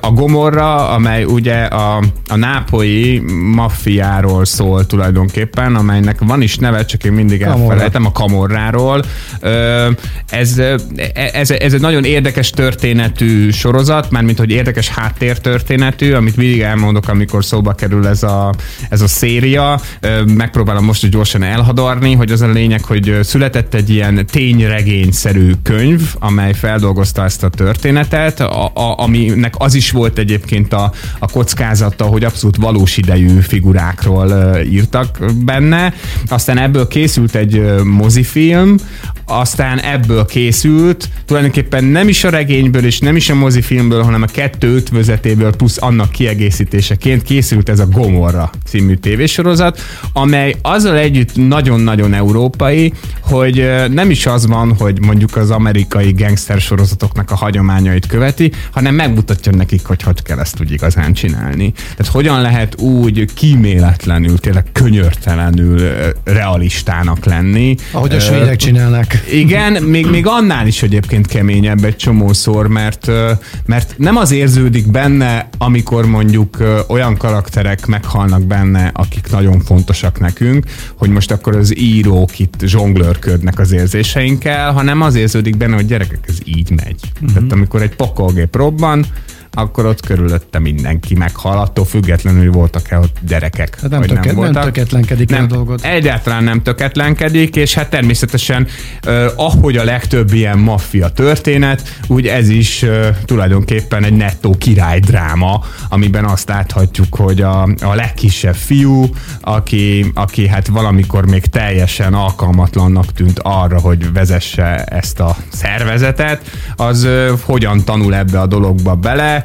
a Gomorra, amely ugye a, a nápolyi maffiáról szól tulajdonképpen, amelynek van is neve, csak én mindig Camorra. elfelejtem, a Kamorráról. Ez, ö, ez, ez egy nagyon érdekes történetű sorozat, mármint hogy érdekes háttértörténetű, amit mindig elmondok, amikor szóba kerül ez a, ez a széria. Megpróbálom most gyorsan elhadarni, hogy az a lényeg, hogy született egy ilyen tényregényszerű könyv, amely feldolgozta ezt a történetet, a, a, aminek az is volt egyébként a, a kockázata, hogy abszolút valós idejű figurákról írtak benne. Aztán ebből készült egy mozifilm, aztán ebből készült, tulajdonképpen nem is a regényből és nem is a mozifilmből, hanem a kettő ötvözetéből plusz annak kiegészítéseként készült ez a Gomorra című tévésorozat, amely azzal együtt nagyon-nagyon európai, hogy nem is az van, hogy mondjuk az amerikai gangster sorozatoknak a hagyományait követi, hanem megmutatja nekik, hogy hogy kell ezt úgy igazán csinálni. Tehát hogyan lehet úgy kíméletlenül, tényleg könyörtelenül realistának lenni. Ahogy a svédek csinálnak. igen, még, még annál is egyébként keményebb egy csomószor, mert, mert nem az érződik benne, amikor mondjuk olyan karakterek meghalnak benne, akik nagyon fontosak nekünk, hogy most akkor az írók itt zsonglőrködnek az érzéseinkkel, hanem az érződik benne, hogy gyerekek, ez így megy. Uh-huh. Tehát amikor egy pokolgép robban, akkor ott körülötte mindenki meghal, attól függetlenül, voltak-e ott gyerekek. Hát nem, töke, nem, töketlenkedik el a dolgot. Egyáltalán nem töketlenkedik, és hát természetesen uh, ahogy a legtöbb ilyen maffia történet, úgy ez is uh, tulajdonképpen egy nettó király dráma, amiben azt láthatjuk, hogy a, a legkisebb fiú, aki, aki hát valamikor még teljesen alkalmatlannak tűnt arra, hogy vezesse ezt a szervezetet, az uh, hogyan tanul ebbe a dologba bele,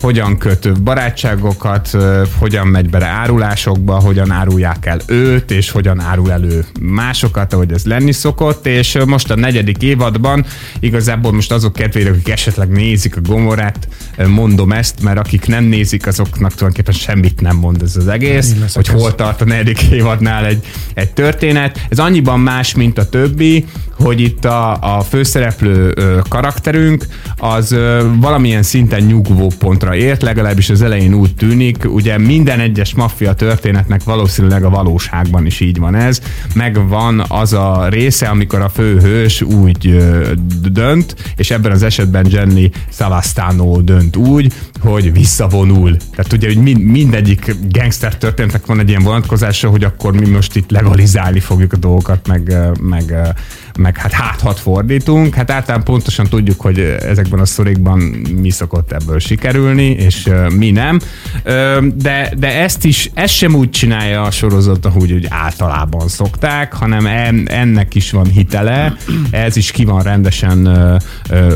hogyan köt barátságokat, hogyan megy bele árulásokba, hogyan árulják el őt, és hogyan árul elő másokat, ahogy ez lenni szokott, és most a negyedik évadban igazából most azok kedvére, akik esetleg nézik a gomorát, mondom ezt, mert akik nem nézik, azoknak tulajdonképpen semmit nem mond ez az egész, hogy hol tart a negyedik évadnál egy, egy történet. Ez annyiban más, mint a többi, hogy itt a, a főszereplő karakterünk az valamilyen szinten nyugvó pontra ért, legalábbis az elején úgy tűnik. Ugye minden egyes maffia történetnek valószínűleg a valóságban is így van ez. Megvan az a része, amikor a főhős úgy dönt, és ebben az esetben Jenny Savastano dönt úgy, hogy visszavonul. Tehát ugye, hogy mind, mindegyik gangster történetnek van egy ilyen vonatkozása, hogy akkor mi most itt legalizálni fogjuk a dolgokat, meg, meg, meg hát háthat fordítunk. Hát általán pontosan tudjuk, hogy ezekben a szorikban mi szokott ebből sikerülni, és mi nem. De, de ezt is, ezt sem úgy csinálja a sorozat, ahogy úgy általában szokták, hanem en, ennek is van hitele, ez is ki van rendesen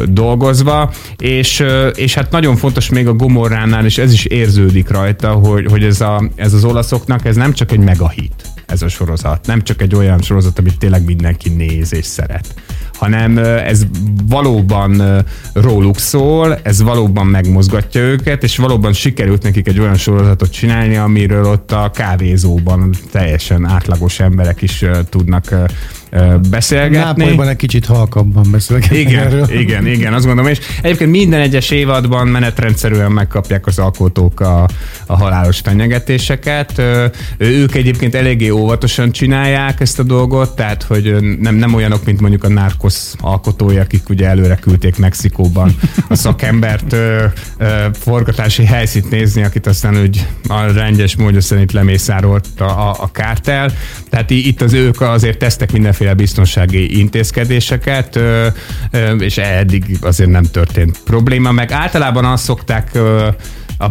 dolgozva, és, és hát nagyon fontos még a Gomorránál, és ez is érződik rajta, hogy, hogy ez, a, ez az olaszoknak, ez nem csak egy megahit ez a sorozat. Nem csak egy olyan sorozat, amit tényleg mindenki néz és szeret, hanem ez valóban róluk szól, ez valóban megmozgatja őket, és valóban sikerült nekik egy olyan sorozatot csinálni, amiről ott a kávézóban teljesen átlagos emberek is tudnak beszélgetni. Nápolyban egy kicsit halkabban beszélgetnek Igen, erről. igen, igen, azt gondolom. És egyébként minden egyes évadban menetrendszerűen megkapják az alkotók a, a halálos fenyegetéseket. Ők egyébként eléggé óvatosan csinálják ezt a dolgot, tehát hogy nem, nem olyanok, mint mondjuk a Narcos alkotói, akik ugye előre küldték Mexikóban a szakembert ö, ö, forgatási helyszínt nézni, akit aztán úgy a rendes módja szerint lemészárolt a, a, a kártel. Tehát itt az ők azért tesztek mindenféle biztonsági intézkedéseket, és eddig azért nem történt probléma, meg általában azt szokták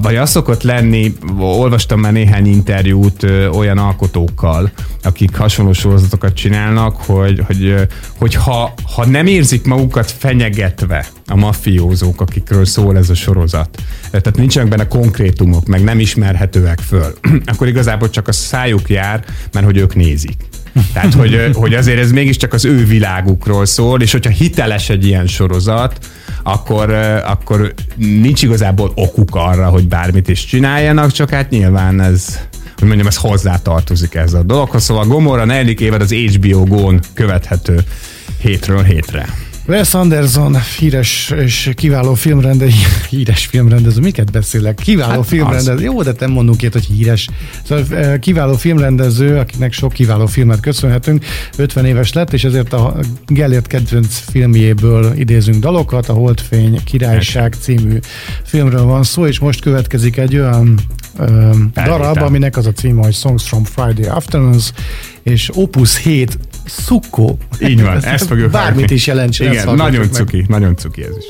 vagy az szokott lenni, olvastam már néhány interjút ö, olyan alkotókkal, akik hasonló sorozatokat csinálnak, hogy, hogy, hogy ha, ha nem érzik magukat fenyegetve a mafiózók, akikről szól ez a sorozat, tehát nincsenek benne konkrétumok, meg nem ismerhetőek föl, [clears throat] akkor igazából csak a szájuk jár, mert hogy ők nézik. Tehát, hogy, hogy azért ez mégiscsak az ő világukról szól, és hogyha hiteles egy ilyen sorozat, akkor, akkor nincs igazából okuk arra, hogy bármit is csináljanak, csak hát nyilván ez hogy mondjam, ez hozzátartozik ez a dologhoz. Szóval Gomorra negyedik évad az HBO Go-n követhető hétről hétre. Wes Anderson, híres és kiváló filmrendező, [laughs] híres filmrendező, miket beszélek? Kiváló Hát az. filmrendező, jó, de nem mondunk ilyet, hogy híres. Szóval kiváló filmrendező, akinek sok kiváló filmet köszönhetünk, 50 éves lett, és ezért a Gellért kedvenc filmjéből idézünk dalokat, a Holdfény Királyság című filmről van szó, és most következik egy olyan ö, darab, aminek az a címe, hogy Songs from Friday Afternoons, és Opus 7 Szukkó. Így van, [laughs] ezt fogjuk Bármit hallani. is jelentsen. Igen, nagyon meg. cuki, nagyon cuki ez is.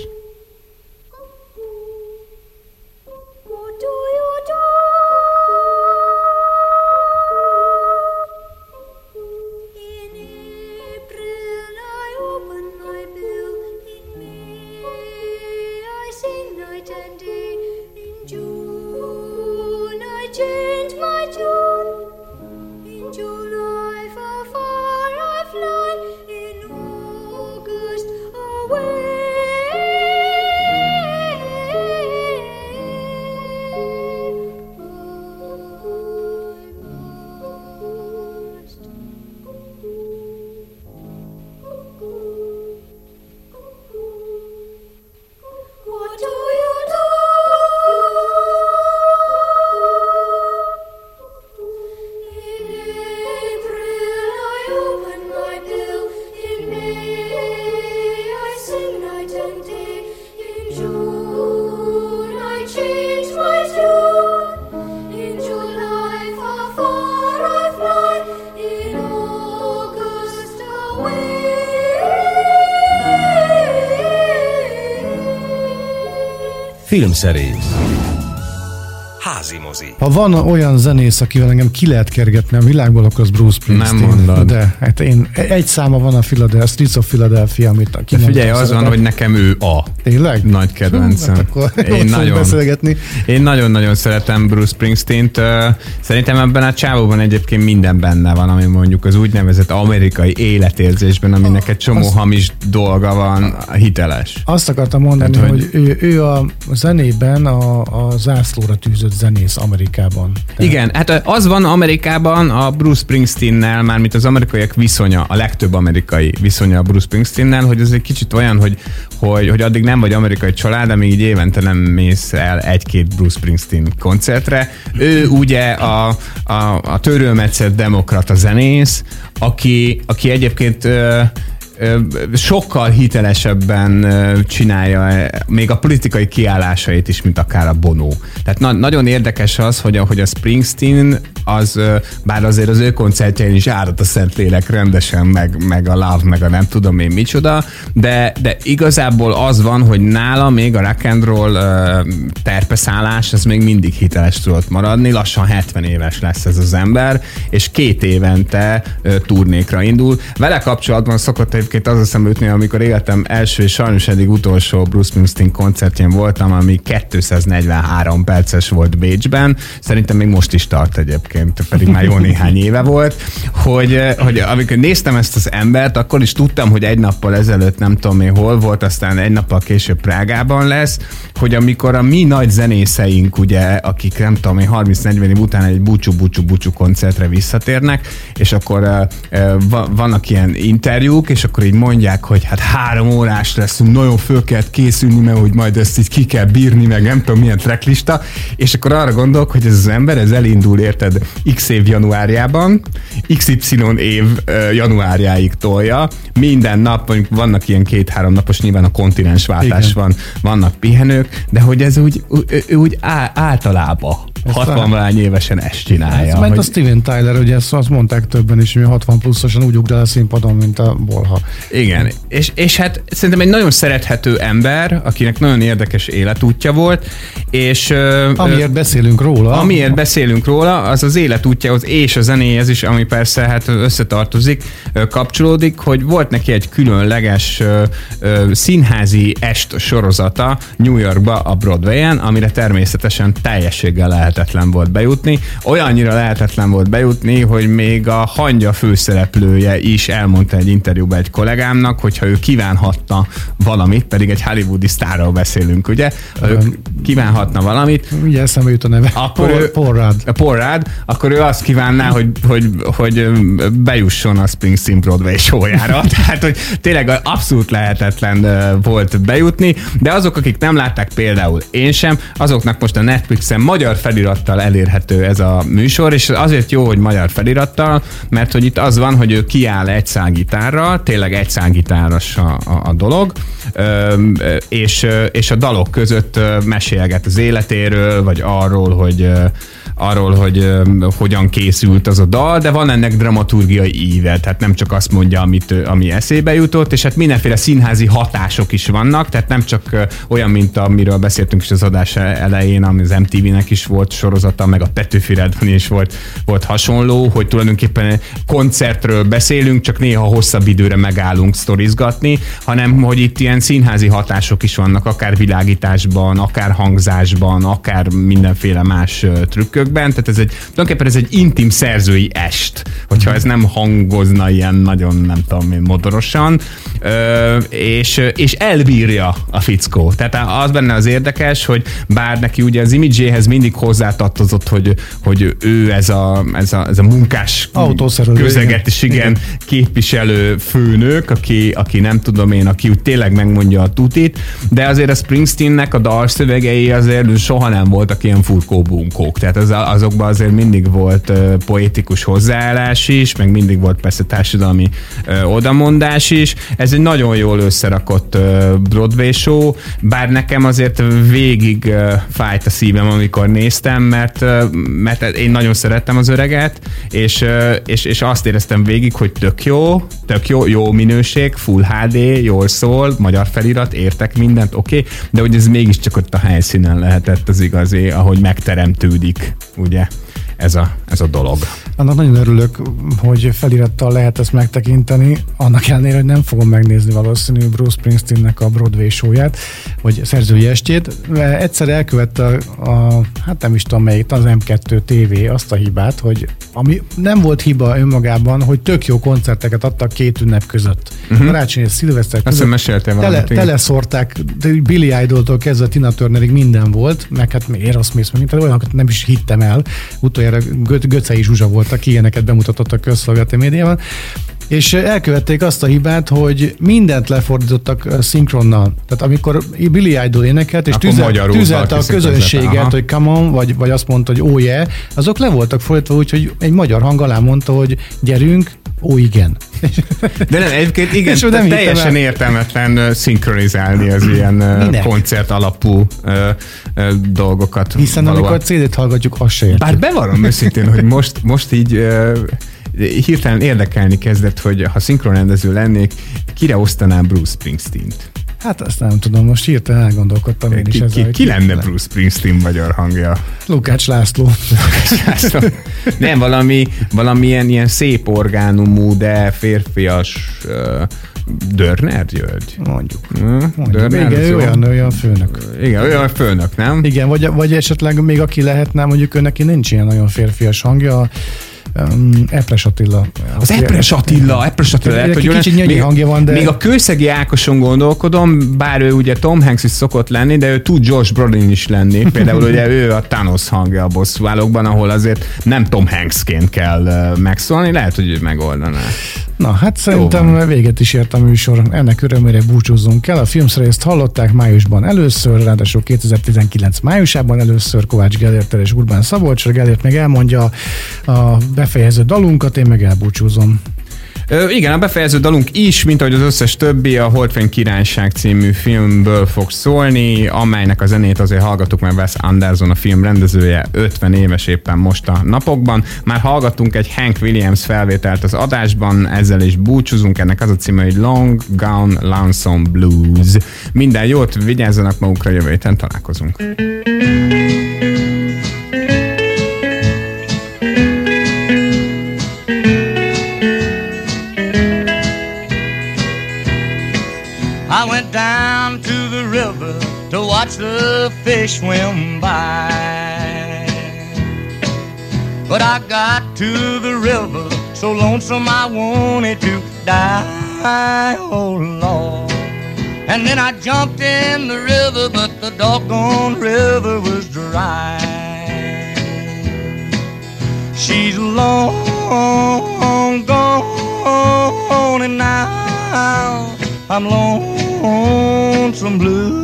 Filmszerész. Házi mozi. Ha van olyan zenész, akivel engem ki lehet kergetni a világból, akkor az Bruce Springsteen. Nem mondod. De hát én, egy száma van a Philadelphia, Streets of Philadelphia, amit ki De figyelj, az van, hogy nekem ő a Tényleg? nagy kedvencem. Hát akkor Én nagyon, beszélgetni. én nagyon-nagyon szeretem Bruce Springsteen-t. Szerintem ebben a csávóban egyébként minden benne van, ami mondjuk az úgynevezett amerikai életérzésben, aminek egy csomó Az- hamis dolga van, hiteles. Azt akartam mondani, Tehát, hogy, hogy- hogy ő, ő a zenében a, a zászlóra tűzött zenész Amerikában. Tehát Igen, hát az van Amerikában a Bruce Springsteennel, mármint az amerikaiak viszonya, a legtöbb amerikai viszonya a Bruce Springsteennel, hogy ez egy kicsit olyan, hogy, hogy, hogy addig nem vagy amerikai család, amíg így évente nem mész el egy-két Bruce Springsteen koncertre. Ő ugye a, a, a törőmetszett demokrata zenész, aki, aki egyébként ö, sokkal hitelesebben csinálja eh, még a politikai kiállásait is, mint akár a Bono. Tehát na- nagyon érdekes az, hogy a, hogy a Springsteen az, bár azért az ő koncertjein is árat a Szentlélek rendesen, meg, meg a Love, meg a nem tudom én micsoda, de, de igazából az van, hogy nála még a rock and roll terpeszállás, ez még mindig hiteles tudott maradni, lassan 70 éves lesz ez az ember, és két évente turnékra indul. Vele kapcsolatban szokott egy egyébként az eszembe jutni, amikor életem első és sajnos eddig utolsó Bruce Springsteen koncertjén voltam, ami 243 perces volt Bécsben. Szerintem még most is tart egyébként, pedig már jó néhány éve volt, hogy, hogy amikor néztem ezt az embert, akkor is tudtam, hogy egy nappal ezelőtt nem tudom én hol volt, aztán egy nappal később Prágában lesz, hogy amikor a mi nagy zenészeink, ugye, akik nem tudom én 30-40 év után egy búcsú-búcsú-búcsú koncertre visszatérnek, és akkor uh, uh, vannak ilyen interjúk, és akkor így mondják, hogy hát három órás leszünk, nagyon föl kell készülni, mert hogy majd ezt így ki kell bírni, meg nem tudom milyen tracklista, és akkor arra gondolok, hogy ez az ember, ez elindul, érted, x év januárjában, XY év januárjáig tolja, minden nap, mondjuk vannak ilyen két-három napos, nyilván a kontinensváltás Igen. van, vannak pihenők, de hogy ez úgy, ő úgy á, általában 60 valány évesen ezt csinálja. Ez ment a hogy, Steven Tyler, ugye ezt azt mondták többen is, hogy 60 pluszosan úgy ugrál a színpadon, mint a bolha. igen, és, és hát szerintem egy nagyon szerethető ember, akinek nagyon érdekes életútja volt, és ö, Amiért beszélünk róla. Amiért beszélünk róla, az az életútjához és a zenéhez is, ami persze hát összetartozik, kapcsolódik, hogy volt neki egy különleges ö, ö, színházi est sorozata New Yorkba a Broadway-en, amire természetesen teljességgel lehetetlen volt bejutni. Olyannyira lehetetlen volt bejutni, hogy még a hangya főszereplője is elmondta egy interjúban egy kollégámnak, hogyha ő kívánhatna valamit, pedig egy hollywoodi sztárról beszélünk, ugye? Ő kívánhatna valamit, Ugye eszembe jut a neve. Akkor Paul, ő- Paul Rudd. a Paul Rudd, akkor ő azt kívánná, hogy, hogy, hogy bejusson a Springsteen Broadway showjára. [laughs] Tehát, hogy tényleg abszolút lehetetlen volt bejutni, de azok, akik nem látták például én sem, azoknak most a Netflixen magyar felirattal elérhető ez a műsor, és azért jó, hogy magyar felirattal, mert hogy itt az van, hogy ő kiáll egy szágitárral, tényleg egy szágitáros a, a, a dolog, és, és a dalok között mesélget az életéről, vagy arról, hogy arról, hogy hogyan készült az a dal, de van ennek dramaturgiai íve, tehát nem csak azt mondja, amit, ami eszébe jutott, és hát mindenféle színházi hatások is vannak, tehát nem csak olyan, mint amiről beszéltünk is az adás elején, ami az MTV-nek is volt sorozata, meg a Petőfi Redben is volt, volt hasonló, hogy tulajdonképpen koncertről beszélünk, csak néha hosszabb időre megállunk sztorizgatni, hanem hogy itt ilyen színházi hatások is vannak, akár világításban, akár hangzásban, akár mindenféle más trükkökben, tehát ez egy, tulajdonképpen ez egy intim szerzői est, hogyha ez nem hangozna ilyen nagyon, nem tudom én, modorosan, ö, és, és elbírja a fickó. Tehát az benne az érdekes, hogy bár neki ugye az imidzséhez mindig hozzátartozott, hogy, hogy ő ez a, ez a, ez a munkás közeget is igen, képviselő főnök, aki, aki nem tudom én, aki úgy tényleg megmondja a tutit, de azért a Springsteennek a dalszövegei azért soha nem voltak ilyen furkó bunkók, tehát az, azokban azért mindig volt uh, poétikus hozzáállás is, meg mindig volt persze társadalmi uh, odamondás is. Ez egy nagyon jól összerakott uh, Broadway show, bár nekem azért végig uh, fájt a szívem, amikor néztem, mert, uh, mert én nagyon szerettem az öreget, és, uh, és, és azt éreztem végig, hogy tök jó, tök jó, jó minőség, full HD, jól szól, magyar felirat, értek mindent, oké, okay, de hogy ez mégiscsak ott a helyszínen lehetett az igazi, ahogy megteremtődik, ugye, ez a, ez a dolog. Annak nagyon örülök, hogy felirattal lehet ezt megtekinteni, annak ellenére, hogy nem fogom megnézni valószínű Bruce Springsteennek a Broadway showját, vagy szerzői estjét. Egyszer elkövette a, a, hát nem is tudom melyik, az M2 TV azt a hibát, hogy ami nem volt hiba önmagában, hogy tök jó koncerteket adtak két ünnep között. Uh-huh. Karácsony és szilveszter Azt hiszem, meséltél tele, de Billy Idol-tól kezdve Tina Turnerig minden volt, meg hát Aerosmith, meg minden, olyanokat nem is hittem el. Utoljára Gö- Göcei Zsuzsa volt, aki ilyeneket bemutatott a közszolgálati médiában. És elkövették azt a hibát, hogy mindent lefordítottak szinkronnal. Tehát amikor Billy Idol énekelt, és magyarul tüzelte a közönséget, szinkronizálta. hogy come on, vagy, vagy azt mondta, hogy oh yeah, azok le voltak fordítva úgy, hogy egy magyar hang alá mondta, hogy gyerünk, ó igen. De nem, egyébként igen, És nem teljesen el. értelmetlen szinkronizálni az ilyen Minek? koncert alapú ö, ö, dolgokat. Hiszen valóan. amikor CD-t hallgatjuk, azt se értjük. Bár bevallom őszintén, hogy most, most így ö, hirtelen érdekelni kezdett, hogy ha szinkronrendező lennék, kire osztanám Bruce Springsteen-t? Hát azt nem tudom, most hirtelen elgondolkodtam én is Ki, ki, ki lenne Bruce Springsteen magyar hangja? Lukács László. Nem, valami, valamilyen ilyen szép orgánumú, de férfias uh, Dörner György. Mondjuk. Hm? Mondjuk. Dörner, Igen, ő olyan, olyan főnök. Igen, olyan főnök, nem? Igen, vagy, vagy esetleg még aki lehetne, mondjuk ő neki nincs ilyen nagyon férfias hangja, um, Epres Attila. Az Epres Attila, Epres Attila. Lehet, hogy kicsit még- hangja van, de- Még a kőszegi Ákoson gondolkodom, bár ő ugye Tom Hanks is szokott lenni, de ő tud Josh Brolin is lenni. Például ugye ő a Thanos hangja a bosszúállókban, ahol azért nem Tom Hanksként kell megszólni, lehet, hogy ő megoldaná. Na, hát szerintem véget is ért a műsor. Ennek örömére búcsúzzunk el. A filmszerészt hallották májusban először, ráadásul 2019 májusában először Kovács Gellértel és Urbán Szabolcsra. Gellért meg elmondja a befejező dalunkat, én meg elbúcsúzom. Igen, a befejező dalunk is, mint ahogy az összes többi, a Holdfény Királyság című filmből fog szólni, amelynek a zenét azért hallgattuk, mert Wes Anderson a film rendezője 50 éves éppen most a napokban. Már hallgattunk egy Hank Williams felvételt az adásban, ezzel is búcsúzunk, ennek az a címe, hogy Long Gone Lonesome Blues. Minden jót, vigyázzanak magukra, jövő héten találkozunk. I watch the fish swim by. But I got to the river so lonesome I wanted to die. Oh Lord. And then I jumped in the river, but the doggone river was dry. She's long gone, and now I'm lonesome blue.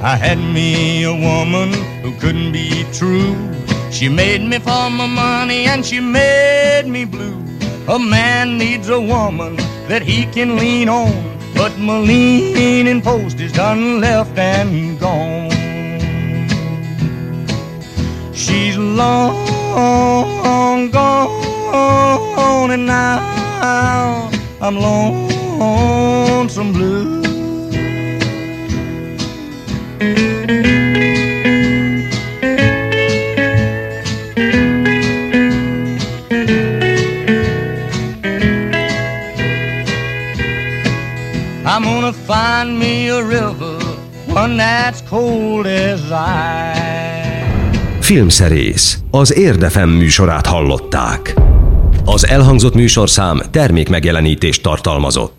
I had me a woman who couldn't be true. She made me for my money and she made me blue. A man needs a woman that he can lean on, but my leaning post is done left and gone. She's long gone, and now I'm lonesome blue. I'm gonna find me a river, one that's cold as. Filmszerész, az Érdefem műsorát hallották. Az elhangzott műsorszám termék megjelenítést tartalmazott.